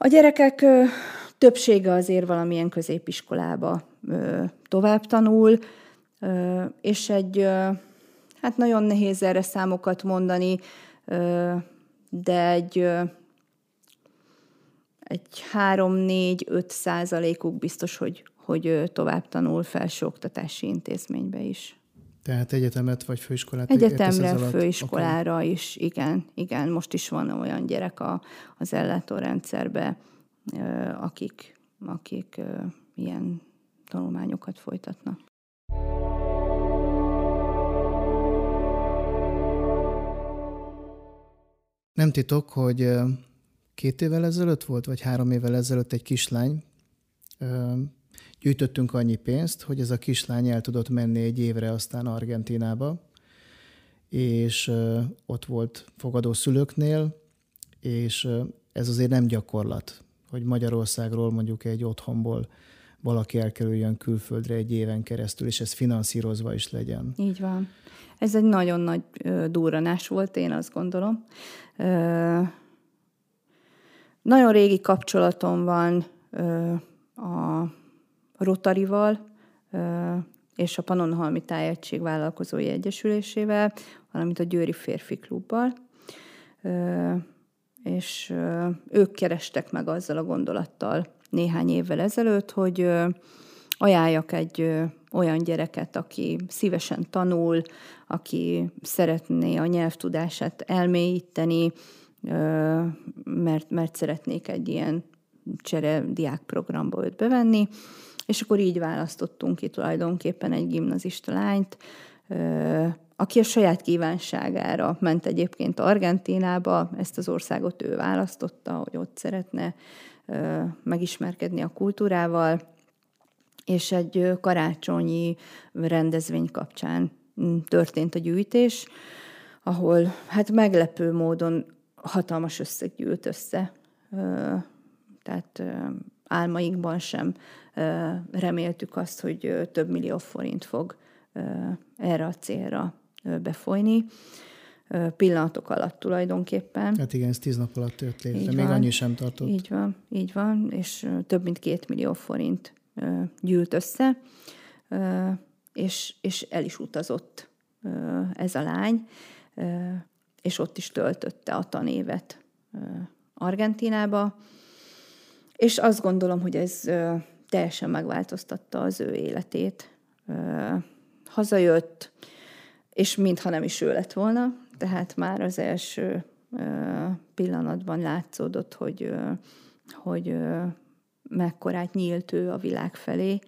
A gyerekek többsége azért valamilyen középiskolába tovább tanul, és egy, hát nagyon nehéz erre számokat mondani, de egy, egy 3-4-5 százalékuk biztos, hogy, hogy tovább tanul felsőoktatási intézménybe is. Tehát egyetemet vagy főiskolát? Egyetemre, főiskolára okay. is, igen, igen. Most is van olyan gyerek a, az ellátórendszerbe, akik, akik ilyen tanulmányokat folytatnak. Nem titok, hogy két évvel ezelőtt volt, vagy három évvel ezelőtt egy kislány, gyűjtöttünk annyi pénzt, hogy ez a kislány el tudott menni egy évre aztán Argentinába, és ott volt fogadó szülőknél, és ez azért nem gyakorlat, hogy Magyarországról mondjuk egy otthonból valaki elkerüljön külföldre egy éven keresztül, és ez finanszírozva is legyen. Így van. Ez egy nagyon nagy durranás volt, én azt gondolom. Ö, nagyon régi kapcsolatom van ö, a Rotarival, és a Panonhalmi Tájegység Vállalkozói Egyesülésével, valamint a Győri Férfi Klubbal. És ők kerestek meg azzal a gondolattal néhány évvel ezelőtt, hogy ajánljak egy olyan gyereket, aki szívesen tanul, aki szeretné a nyelvtudását elmélyíteni, mert, mert szeretnék egy ilyen csere diákprogramba őt bevenni, és akkor így választottunk ki tulajdonképpen egy gimnazista lányt, aki a saját kívánságára ment egyébként Argentinába, ezt az országot ő választotta, hogy ott szeretne megismerkedni a kultúrával, és egy karácsonyi rendezvény kapcsán történt a gyűjtés, ahol hát meglepő módon hatalmas összeg gyűlt össze. Tehát álmaikban sem reméltük azt, hogy több millió forint fog erre a célra befolyni. Pillanatok alatt tulajdonképpen. Hát igen, ez tíz nap alatt jött létre, még van, annyi sem tartott. Így van, így van, és több mint két millió forint gyűlt össze, és, és el is utazott ez a lány, és ott is töltötte a tanévet Argentinába, és azt gondolom, hogy ez teljesen megváltoztatta az ő életét. Hazajött, és mintha nem is ő lett volna, tehát már az első pillanatban látszódott, hogy, hogy mekkorát nyílt ő a világ felé,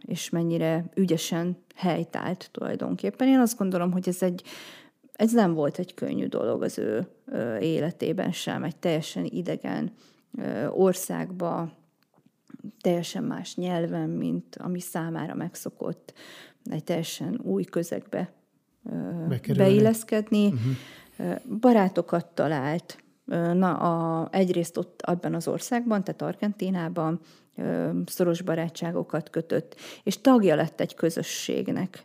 és mennyire ügyesen helytált tulajdonképpen. Én azt gondolom, hogy ez egy ez nem volt egy könnyű dolog az ő életében sem, egy teljesen idegen országba, teljesen más nyelven, mint ami számára megszokott, egy teljesen új közegbe Bekerülni. beilleszkedni. Uh-huh. Barátokat talált, na, a, egyrészt ott abban az országban, tehát Argentinában szoros barátságokat kötött, és tagja lett egy közösségnek,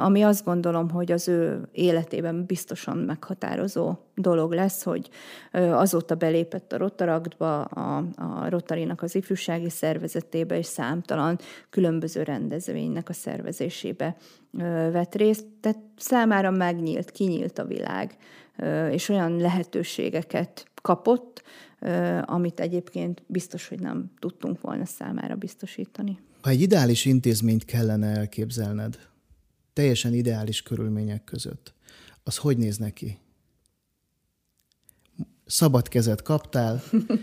ami azt gondolom, hogy az ő életében biztosan meghatározó dolog lesz, hogy azóta belépett a Rotaraktba, a, a Rotarinak az ifjúsági szervezetébe, és számtalan különböző rendezvénynek a szervezésébe vett részt, tehát számára megnyílt, kinyílt a világ, és olyan lehetőségeket kapott, amit egyébként biztos, hogy nem tudtunk volna számára biztosítani. Ha egy ideális intézményt kellene elképzelned, teljesen ideális körülmények között, az hogy néz neki? Szabad kezet kaptál,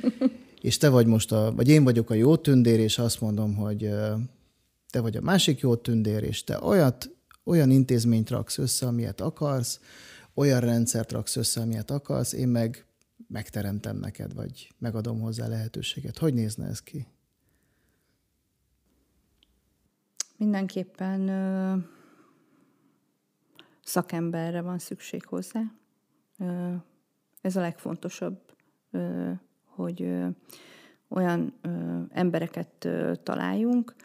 és te vagy most a, vagy én vagyok a jó tündér, és azt mondom, hogy te vagy a másik jó tündér, és te olyat, olyan intézményt raksz össze, amilyet akarsz, olyan rendszert raksz össze, amilyet akarsz, én meg megteremtem neked, vagy megadom hozzá lehetőséget. Hogy nézne ez ki? Mindenképpen ö, szakemberre van szükség hozzá. Ö, ez a legfontosabb, ö, hogy ö, olyan ö, embereket ö, találjunk,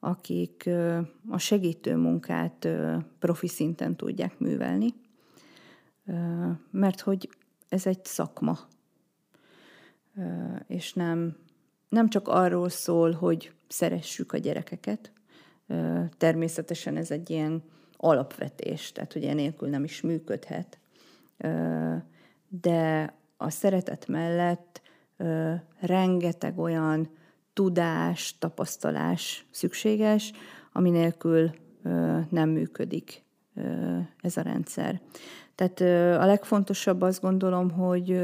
akik ö, a segítő munkát ö, profi szinten tudják művelni, ö, mert hogy ez egy szakma. és nem, nem csak arról szól, hogy szeressük a gyerekeket. Természetesen ez egy ilyen alapvetés, tehát hogy enélkül nem is működhet. De a szeretet mellett rengeteg olyan tudás, tapasztalás szükséges, ami nélkül nem működik ez a rendszer. Tehát a legfontosabb azt gondolom, hogy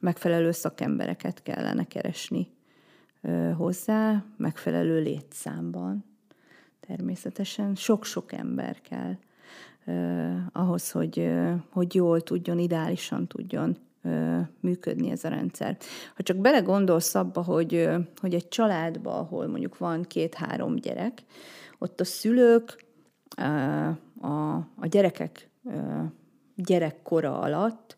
megfelelő szakembereket kellene keresni hozzá, megfelelő létszámban. Természetesen sok-sok ember kell ahhoz, hogy, hogy jól tudjon, ideálisan tudjon működni ez a rendszer. Ha csak belegondolsz abba, hogy, hogy egy családba, ahol mondjuk van két-három gyerek, ott a szülők a, a gyerekek gyerekkora alatt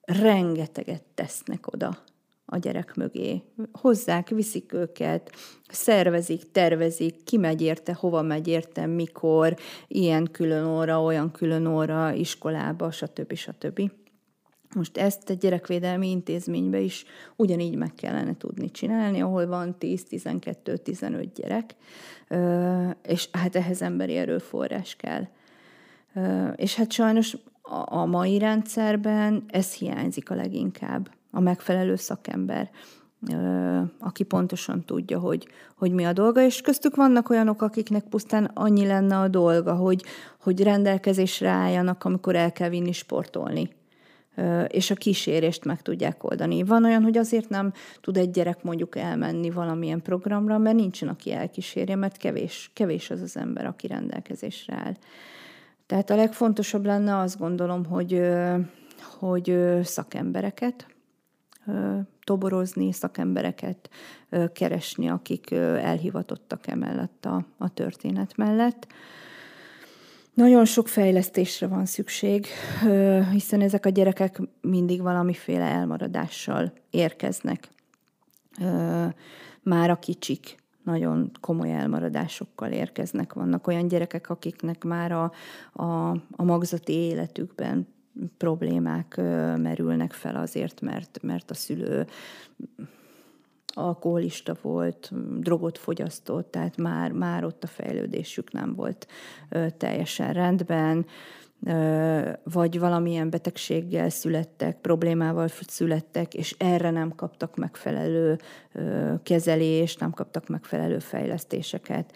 rengeteget tesznek oda a gyerek mögé. Hozzák, viszik őket, szervezik, tervezik, ki megy érte, hova megy érte, mikor, ilyen külön óra, olyan külön óra, iskolába, stb. stb. Most ezt egy gyerekvédelmi intézménybe is ugyanígy meg kellene tudni csinálni, ahol van 10-12-15 gyerek, és hát ehhez emberi erőforrás kell. És hát sajnos a mai rendszerben ez hiányzik a leginkább, a megfelelő szakember, aki pontosan tudja, hogy, hogy mi a dolga, és köztük vannak olyanok, akiknek pusztán annyi lenne a dolga, hogy, hogy rendelkezésre álljanak, amikor el kell vinni sportolni és a kísérést meg tudják oldani. Van olyan, hogy azért nem tud egy gyerek mondjuk elmenni valamilyen programra, mert nincsen, aki elkísérje, mert kevés, kevés az az ember, aki rendelkezésre áll. Tehát a legfontosabb lenne azt gondolom, hogy, hogy szakembereket toborozni, szakembereket keresni, akik elhivatottak emellett a, a történet mellett. Nagyon sok fejlesztésre van szükség, hiszen ezek a gyerekek mindig valamiféle elmaradással érkeznek. Már a kicsik nagyon komoly elmaradásokkal érkeznek. Vannak olyan gyerekek, akiknek már a, a, a magzati életükben problémák merülnek fel azért, mert, mert a szülő alkoholista volt, drogot fogyasztott, tehát már, már ott a fejlődésük nem volt teljesen rendben, vagy valamilyen betegséggel születtek, problémával születtek, és erre nem kaptak megfelelő kezelést, nem kaptak megfelelő fejlesztéseket.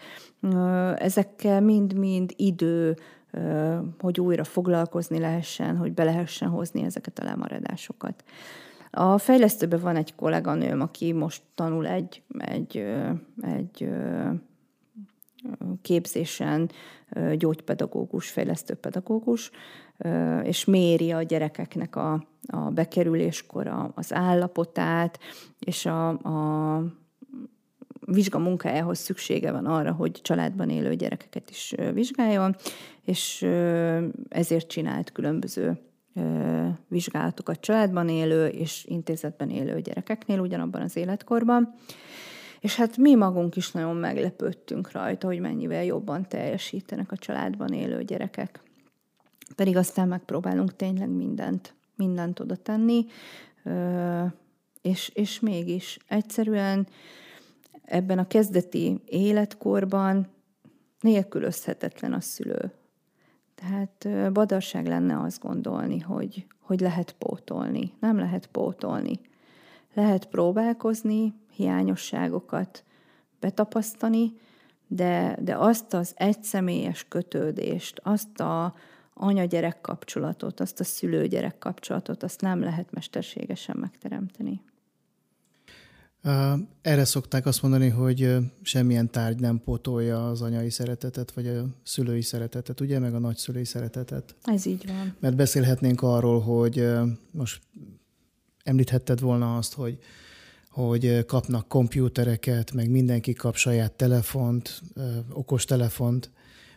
Ezekkel mind-mind idő, hogy újra foglalkozni lehessen, hogy be lehessen hozni ezeket a lemaradásokat. A fejlesztőben van egy kolléganőm, aki most tanul egy, egy, egy képzésen gyógypedagógus, fejlesztőpedagógus, és méri a gyerekeknek a, a bekerüléskor az állapotát, és a, a vizsga munkájához szüksége van arra, hogy családban élő gyerekeket is vizsgáljon, és ezért csinált különböző vizsgálatokat családban élő és intézetben élő gyerekeknél ugyanabban az életkorban. És hát mi magunk is nagyon meglepődtünk rajta, hogy mennyivel jobban teljesítenek a családban élő gyerekek. Pedig aztán megpróbálunk tényleg mindent, mindent oda tenni, és, és mégis egyszerűen ebben a kezdeti életkorban nélkülözhetetlen a szülő. Tehát badarság lenne azt gondolni, hogy, hogy lehet pótolni. Nem lehet pótolni. Lehet próbálkozni, hiányosságokat betapasztani, de, de azt az egyszemélyes kötődést, azt a anya-gyerek kapcsolatot, azt a szülő-gyerek kapcsolatot, azt nem lehet mesterségesen megteremteni. Erre szokták azt mondani, hogy semmilyen tárgy nem pótolja az anyai szeretetet, vagy a szülői szeretetet, ugye, meg a nagyszülői szeretetet. Ez így van. Mert beszélhetnénk arról, hogy most említhetted volna azt, hogy hogy kapnak kompjútereket, meg mindenki kap saját telefont, okos telefont,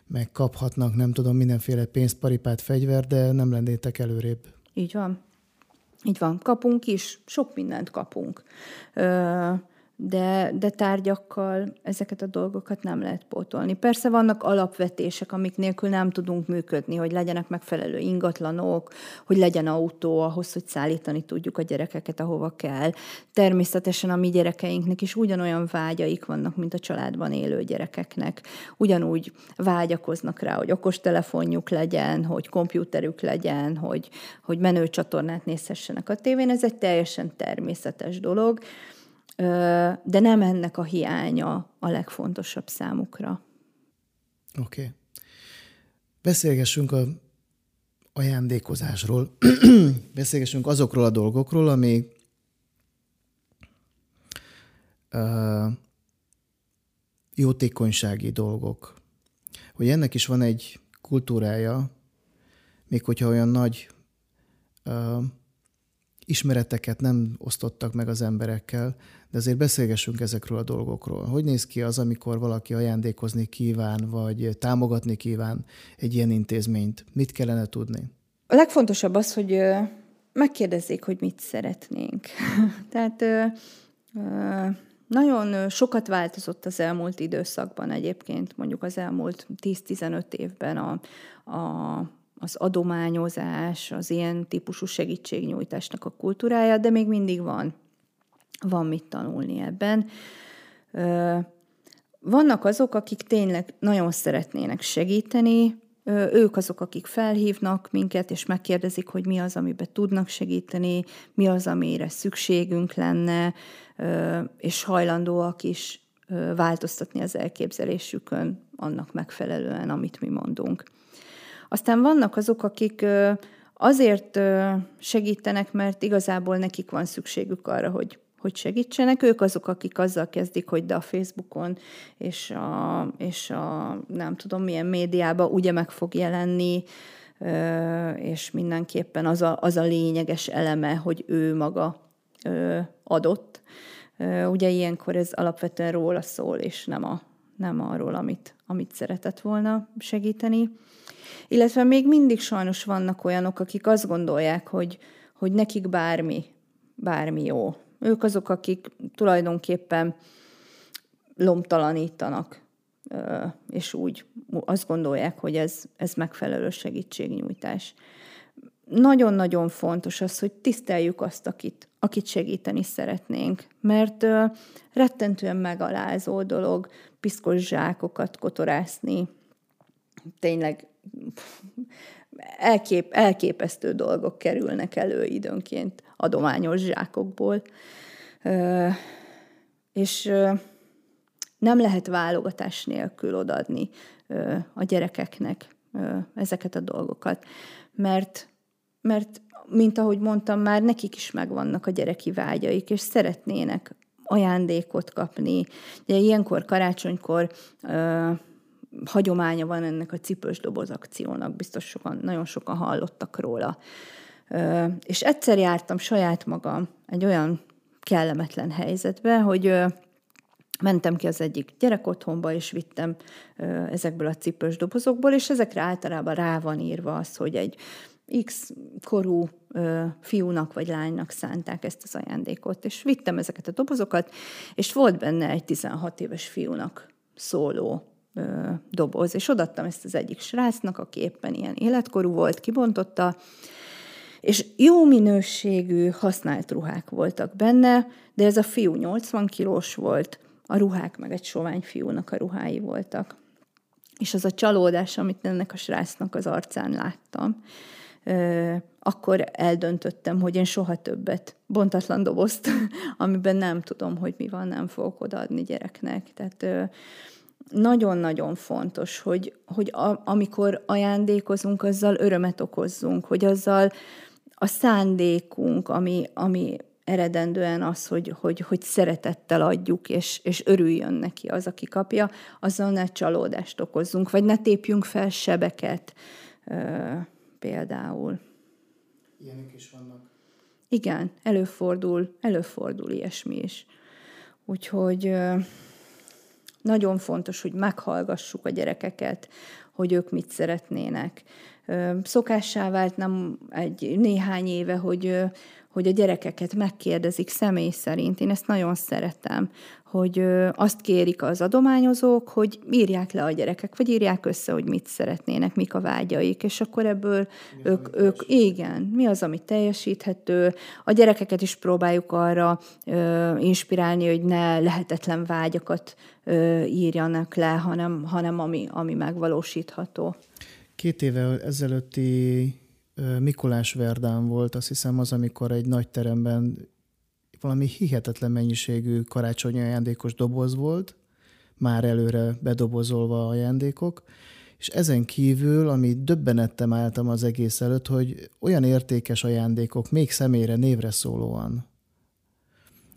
meg kaphatnak, nem tudom, mindenféle pénzparipát, fegyver, de nem lennétek előrébb. Így van. Így van, kapunk is, sok mindent kapunk. De, de tárgyakkal ezeket a dolgokat nem lehet pótolni. Persze vannak alapvetések, amik nélkül nem tudunk működni, hogy legyenek megfelelő ingatlanok, hogy legyen autó ahhoz, hogy szállítani tudjuk a gyerekeket, ahova kell. Természetesen a mi gyerekeinknek is ugyanolyan vágyaik vannak, mint a családban élő gyerekeknek. Ugyanúgy vágyakoznak rá, hogy okostelefonjuk legyen, hogy kompjúterük legyen, hogy, hogy menő csatornát nézhessenek a tévén. Ez egy teljesen természetes dolog de nem ennek a hiánya a legfontosabb számukra. Oké. Okay. Beszélgessünk a ajándékozásról. Beszélgessünk azokról a dolgokról, ami uh, jótékonysági dolgok. Hogy ennek is van egy kultúrája, még hogyha olyan nagy uh, ismereteket nem osztottak meg az emberekkel, de azért beszélgessünk ezekről a dolgokról. Hogy néz ki az, amikor valaki ajándékozni kíván, vagy támogatni kíván egy ilyen intézményt? Mit kellene tudni? A legfontosabb az, hogy megkérdezzék, hogy mit szeretnénk. Tehát nagyon sokat változott az elmúlt időszakban egyébként, mondjuk az elmúlt 10-15 évben a, a az adományozás, az ilyen típusú segítségnyújtásnak a kultúrája, de még mindig van, van mit tanulni ebben. Vannak azok, akik tényleg nagyon szeretnének segíteni, ők azok, akik felhívnak minket, és megkérdezik, hogy mi az, amiben tudnak segíteni, mi az, amire szükségünk lenne, és hajlandóak is változtatni az elképzelésükön annak megfelelően, amit mi mondunk. Aztán vannak azok, akik azért segítenek, mert igazából nekik van szükségük arra, hogy hogy segítsenek. Ők azok, akik azzal kezdik, hogy de a Facebookon és a, és a nem tudom milyen médiában ugye meg fog jelenni, és mindenképpen az a, az a lényeges eleme, hogy ő maga adott. Ugye ilyenkor ez alapvetően róla szól, és nem, a, nem arról, amit, amit szeretett volna segíteni. Illetve még mindig sajnos vannak olyanok, akik azt gondolják, hogy, hogy nekik bármi, bármi jó. Ők azok, akik tulajdonképpen lomtalanítanak, és úgy azt gondolják, hogy ez, ez megfelelő segítségnyújtás. Nagyon-nagyon fontos az, hogy tiszteljük azt, akit, akit segíteni szeretnénk, mert rettentően megalázó dolog piszkos zsákokat kotorászni, tényleg elkép, elképesztő dolgok kerülnek elő időnként adományos zsákokból. És nem lehet válogatás nélkül odadni a gyerekeknek ezeket a dolgokat, mert, mert mint ahogy mondtam már, nekik is megvannak a gyereki vágyaik, és szeretnének ajándékot kapni. Ugye ilyenkor, karácsonykor hagyománya van ennek a cipős doboz akciónak, biztos sokan, nagyon sokan hallottak róla. És egyszer jártam saját magam egy olyan kellemetlen helyzetbe, hogy mentem ki az egyik gyerekotthonba, és vittem ezekből a cipős dobozokból, és ezekre általában rá van írva az, hogy egy X korú fiúnak vagy lánynak szánták ezt az ajándékot, és vittem ezeket a dobozokat, és volt benne egy 16 éves fiúnak szóló doboz, és odattam ezt az egyik srácnak, aki éppen ilyen életkorú volt, kibontotta, és jó minőségű használt ruhák voltak benne, de ez a fiú 80 kilós volt, a ruhák meg egy sovány fiúnak a ruhái voltak. És az a csalódás, amit ennek a srácnak az arcán láttam, akkor eldöntöttem, hogy én soha többet bontatlan dobozt, amiben nem tudom, hogy mi van, nem fogok odaadni gyereknek. Tehát nagyon-nagyon fontos, hogy, hogy a, amikor ajándékozunk, azzal örömet okozzunk, hogy azzal a szándékunk, ami, ami eredendően az, hogy, hogy, hogy szeretettel adjuk, és, és örüljön neki az, aki kapja, azzal ne csalódást okozzunk, vagy ne tépjünk fel sebeket ö, például. Ilyenek is vannak. Igen, előfordul, előfordul ilyesmi is. Úgyhogy ö, nagyon fontos, hogy meghallgassuk a gyerekeket, hogy ők mit szeretnének. Szokássá vált nem egy néhány éve, hogy hogy a gyerekeket megkérdezik személy szerint. Én ezt nagyon szeretem, hogy azt kérik az adományozók, hogy írják le a gyerekek, vagy írják össze, hogy mit szeretnének, mik a vágyaik, és akkor ebből mi ők, az, ők igen, mi az, ami teljesíthető. A gyerekeket is próbáljuk arra ö, inspirálni, hogy ne lehetetlen vágyakat ö, írjanak le, hanem, hanem ami, ami megvalósítható. Két éve ezelőtti Mikulás Verdán volt, azt hiszem az, amikor egy nagy teremben valami hihetetlen mennyiségű karácsonyi ajándékos doboz volt, már előre bedobozolva ajándékok, és ezen kívül, ami döbbenettem álltam az egész előtt, hogy olyan értékes ajándékok, még személyre, névre szólóan,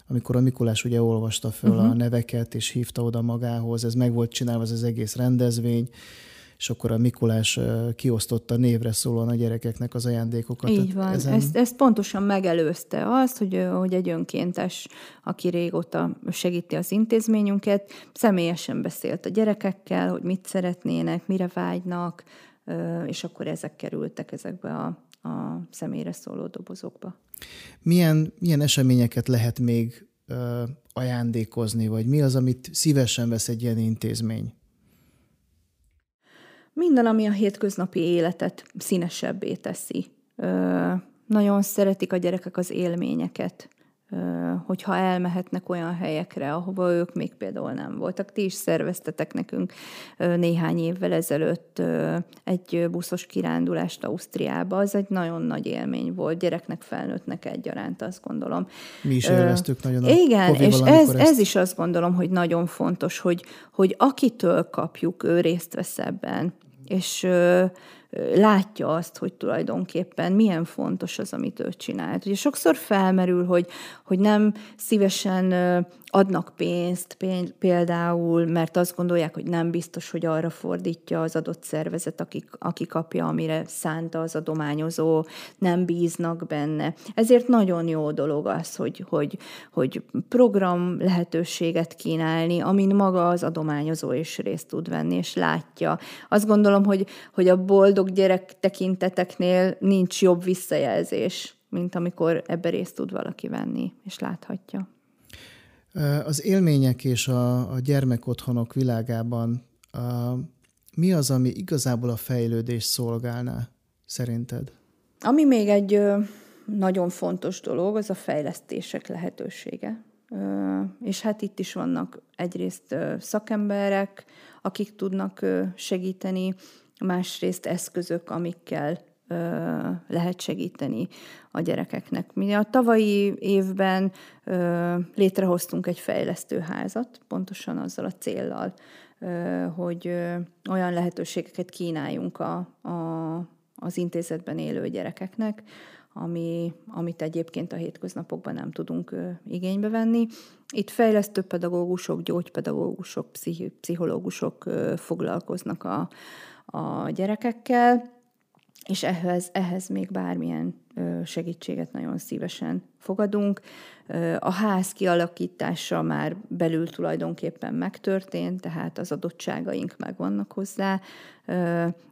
amikor a Mikulás ugye olvasta föl uh-huh. a mhm. neveket, és hívta oda magához, ez meg volt csinálva az, az egész rendezvény, és akkor a Mikulás kiosztotta névre szólóan a gyerekeknek az ajándékokat. Így van. Ezen... Ezt, ezt pontosan megelőzte azt, hogy, hogy egy önkéntes, aki régóta segíti az intézményünket, személyesen beszélt a gyerekekkel, hogy mit szeretnének, mire vágynak, és akkor ezek kerültek ezekbe a, a személyre szóló dobozokba. Milyen, milyen eseményeket lehet még ajándékozni, vagy mi az, amit szívesen vesz egy ilyen intézmény? Minden, ami a hétköznapi életet színesebbé teszi. Ö, nagyon szeretik a gyerekek az élményeket, ö, hogyha elmehetnek olyan helyekre, ahova ők még például nem voltak. Ti is szerveztetek nekünk ö, néhány évvel ezelőtt ö, egy buszos kirándulást Ausztriába. Az egy nagyon nagy élmény volt, gyereknek, felnőttnek egyaránt, azt gondolom. Mi is élveztük nagyon a Igen, és ez, ezt... ez is azt gondolom, hogy nagyon fontos, hogy, hogy akitől kapjuk, ő részt vesz ebben és látja azt, hogy tulajdonképpen milyen fontos az, amit ő csinált. Ugye sokszor felmerül, hogy, hogy nem szívesen adnak pénzt például, mert azt gondolják, hogy nem biztos, hogy arra fordítja az adott szervezet, aki, aki kapja, amire szánta az adományozó, nem bíznak benne. Ezért nagyon jó dolog az, hogy, hogy, hogy program lehetőséget kínálni, amin maga az adományozó is részt tud venni, és látja. Azt gondolom, hogy, hogy a boldog gyerek tekinteteknél nincs jobb visszajelzés, mint amikor ebbe részt tud valaki venni, és láthatja. Az élmények és a, a gyermekotthonok világában a, mi az, ami igazából a fejlődés szolgálná, szerinted? Ami még egy nagyon fontos dolog, az a fejlesztések lehetősége. És hát itt is vannak egyrészt szakemberek, akik tudnak segíteni, másrészt eszközök, amikkel lehet segíteni a gyerekeknek. Mi a tavalyi évben létrehoztunk egy fejlesztőházat, pontosan azzal a céllal, hogy olyan lehetőségeket kínáljunk a, a, az intézetben élő gyerekeknek, ami, amit egyébként a hétköznapokban nem tudunk igénybe venni. Itt fejlesztő pedagógusok, gyógypedagógusok, pszichológusok foglalkoznak a, a gyerekekkel, és ehhez, ehhez még bármilyen segítséget nagyon szívesen fogadunk. A ház kialakítása már belül tulajdonképpen megtörtént, tehát az adottságaink megvannak hozzá.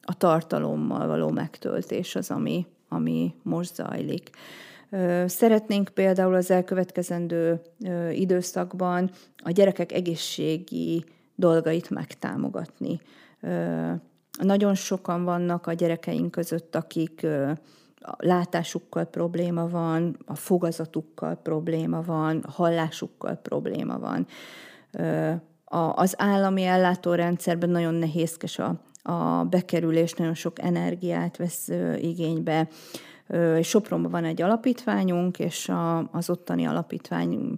A tartalommal való megtöltés az, ami, ami most zajlik. Szeretnénk például az elkövetkezendő időszakban a gyerekek egészségi dolgait megtámogatni. Nagyon sokan vannak a gyerekeink között, akik a látásukkal probléma van, a fogazatukkal probléma van, a hallásukkal probléma van. Az állami ellátórendszerben nagyon nehézkes a, a bekerülés, nagyon sok energiát vesz igénybe. Sopronban van egy alapítványunk, és a, az ottani alapítvány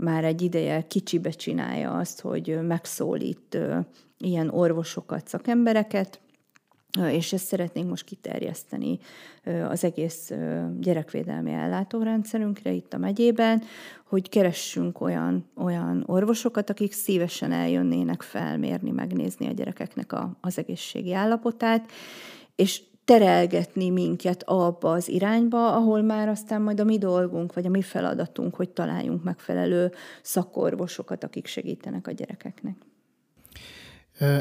már egy ideje kicsibe csinálja azt, hogy megszólít ilyen orvosokat, szakembereket, és ezt szeretnénk most kiterjeszteni az egész gyerekvédelmi ellátórendszerünkre itt a megyében, hogy keressünk olyan, olyan orvosokat, akik szívesen eljönnének felmérni, megnézni a gyerekeknek a, az egészségi állapotát, és terelgetni minket abba az irányba, ahol már aztán majd a mi dolgunk, vagy a mi feladatunk, hogy találjunk megfelelő szakorvosokat, akik segítenek a gyerekeknek.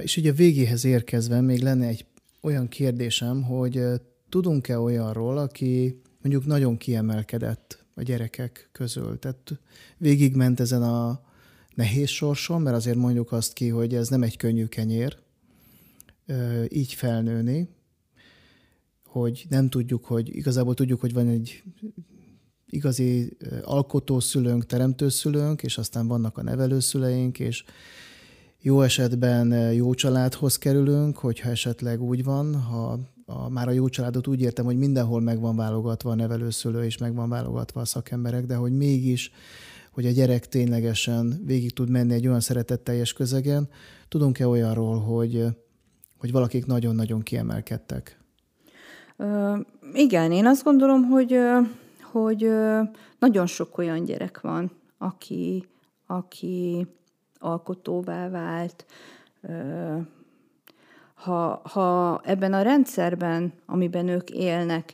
És ugye a végéhez érkezve még lenne egy olyan kérdésem, hogy tudunk-e olyanról, aki mondjuk nagyon kiemelkedett a gyerekek közül? Tehát végigment ezen a nehéz sorson, mert azért mondjuk azt ki, hogy ez nem egy könnyű kenyér, így felnőni, hogy nem tudjuk, hogy igazából tudjuk, hogy van egy igazi alkotószülőnk, teremtőszülőnk, és aztán vannak a nevelőszüleink, és jó esetben jó családhoz kerülünk, hogyha esetleg úgy van, ha a, már a jó családot úgy értem, hogy mindenhol meg van válogatva a nevelőszülő, és meg van válogatva a szakemberek, de hogy mégis, hogy a gyerek ténylegesen végig tud menni egy olyan szeretetteljes közegen, tudunk-e olyanról, hogy, hogy valakik nagyon-nagyon kiemelkedtek? Ö, igen, én azt gondolom, hogy, hogy nagyon sok olyan gyerek van, aki, aki alkotóvá vált, ha, ha ebben a rendszerben, amiben ők élnek,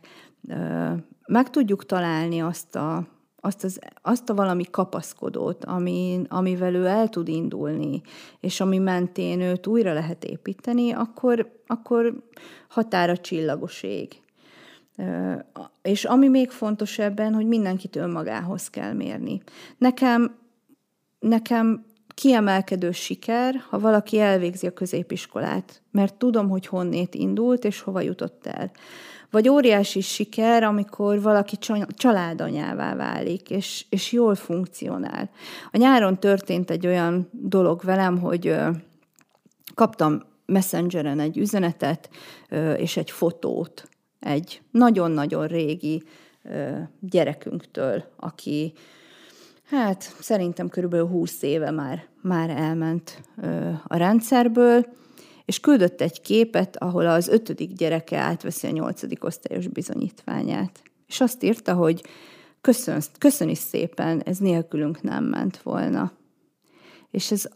meg tudjuk találni azt a, azt, az, azt a valami kapaszkodót, ami, amivel ő el tud indulni, és ami mentén őt újra lehet építeni, akkor, akkor határa csillagos ég. És ami még fontos ebben, hogy mindenkit önmagához kell mérni. Nekem, nekem kiemelkedő siker, ha valaki elvégzi a középiskolát, mert tudom, hogy honnét indult és hova jutott el. Vagy óriási siker, amikor valaki családanyává válik, és, és jól funkcionál. A nyáron történt egy olyan dolog velem, hogy kaptam Messengeren egy üzenetet és egy fotót egy nagyon-nagyon régi gyerekünktől, aki hát szerintem körülbelül 20 éve már, már elment a rendszerből, és küldött egy képet, ahol az ötödik gyereke átveszi a nyolcadik osztályos bizonyítványát. És azt írta, hogy köszön, köszöni szépen, ez nélkülünk nem ment volna. És ez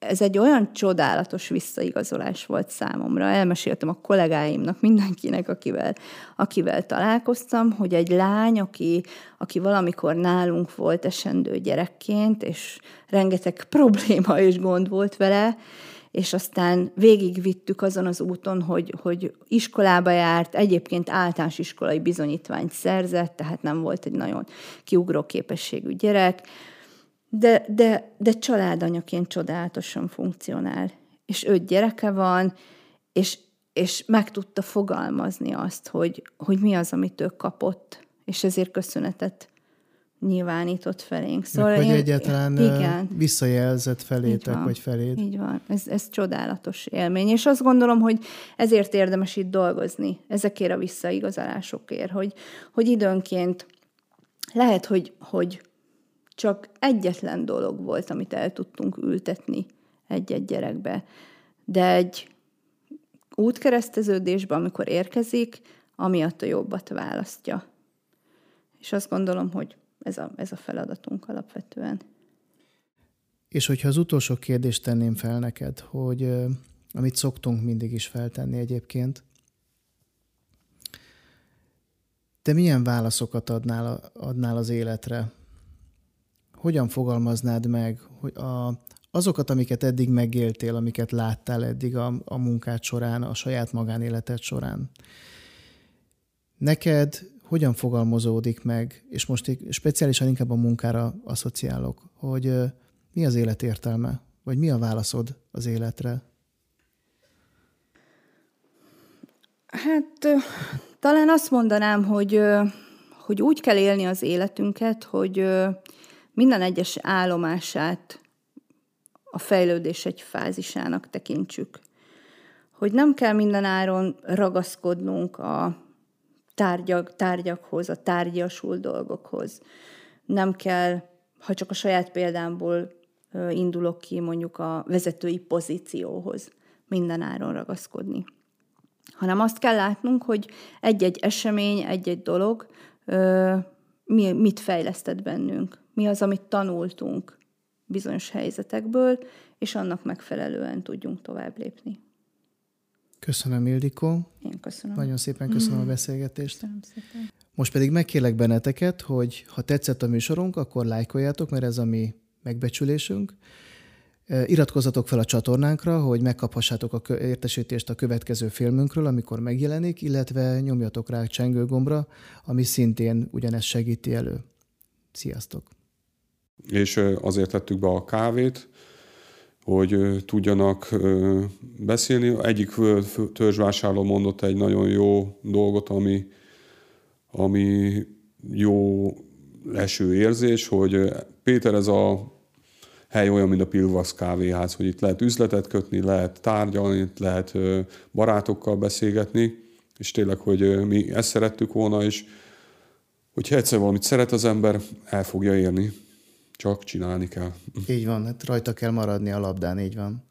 ez egy olyan csodálatos visszaigazolás volt számomra. Elmeséltem a kollégáimnak, mindenkinek, akivel, akivel találkoztam, hogy egy lány, aki, aki valamikor nálunk volt esendő gyerekként, és rengeteg probléma és gond volt vele, és aztán végigvittük azon az úton, hogy, hogy iskolába járt, egyébként általános iskolai bizonyítványt szerzett, tehát nem volt egy nagyon kiugró képességű gyerek, de, de, de családanyaként csodálatosan funkcionál. És öt gyereke van, és, és meg tudta fogalmazni azt, hogy, hogy mi az, amit ő kapott, és ezért köszönetet nyilvánított felénk. Szóval Meg, hogy én, egyáltalán igen, visszajelzett felétek, van, vagy feléd. Így van, ez, ez csodálatos élmény, és azt gondolom, hogy ezért érdemes itt dolgozni, ezekért a visszaigazolásokért, hogy, hogy időnként lehet, hogy, hogy csak egyetlen dolog volt, amit el tudtunk ültetni egy-egy gyerekbe. De egy útkereszteződésben, amikor érkezik, amiatt a jobbat választja. És azt gondolom, hogy ez a, ez a feladatunk alapvetően. És hogyha az utolsó kérdést tenném fel neked, hogy amit szoktunk mindig is feltenni egyébként, te milyen válaszokat adnál, adnál az életre? Hogyan fogalmaznád meg hogy a, azokat, amiket eddig megéltél, amiket láttál eddig a, a munkád során, a saját magánéleted során? Neked hogyan fogalmazódik meg, és most speciálisan inkább a munkára asszociálok, hogy mi az élet értelme, vagy mi a válaszod az életre? Hát talán azt mondanám, hogy, hogy úgy kell élni az életünket, hogy minden egyes állomását a fejlődés egy fázisának tekintsük. Hogy nem kell minden áron ragaszkodnunk a tárgyak, tárgyakhoz, a tárgyasul dolgokhoz. Nem kell, ha csak a saját példámból indulok ki, mondjuk a vezetői pozícióhoz minden áron ragaszkodni. Hanem azt kell látnunk, hogy egy-egy esemény, egy-egy dolog mit fejlesztett bennünk mi az, amit tanultunk bizonyos helyzetekből, és annak megfelelően tudjunk tovább lépni. Köszönöm, Ildikó. Én köszönöm. Nagyon szépen köszönöm mm. a beszélgetést. Köszönöm szépen. Most pedig megkérlek benneteket, hogy ha tetszett a műsorunk, akkor lájkoljátok, mert ez a mi megbecsülésünk. Iratkozzatok fel a csatornánkra, hogy megkaphassátok a értesítést a következő filmünkről, amikor megjelenik, illetve nyomjatok rá a csengőgombra, ami szintén ugyanezt segíti elő. Sziasztok! És azért tettük be a kávét, hogy tudjanak beszélni. Egyik törzsvásárló mondott egy nagyon jó dolgot, ami, ami jó leső érzés, hogy Péter, ez a hely olyan, mint a Pilvasz kávéház, hogy itt lehet üzletet kötni, lehet tárgyalni, itt lehet barátokkal beszélgetni, és tényleg, hogy mi ezt szerettük volna, és hogyha egyszer valamit szeret az ember, el fogja érni. Csak csinálni kell. Így van, hát rajta kell maradni a labdán, így van.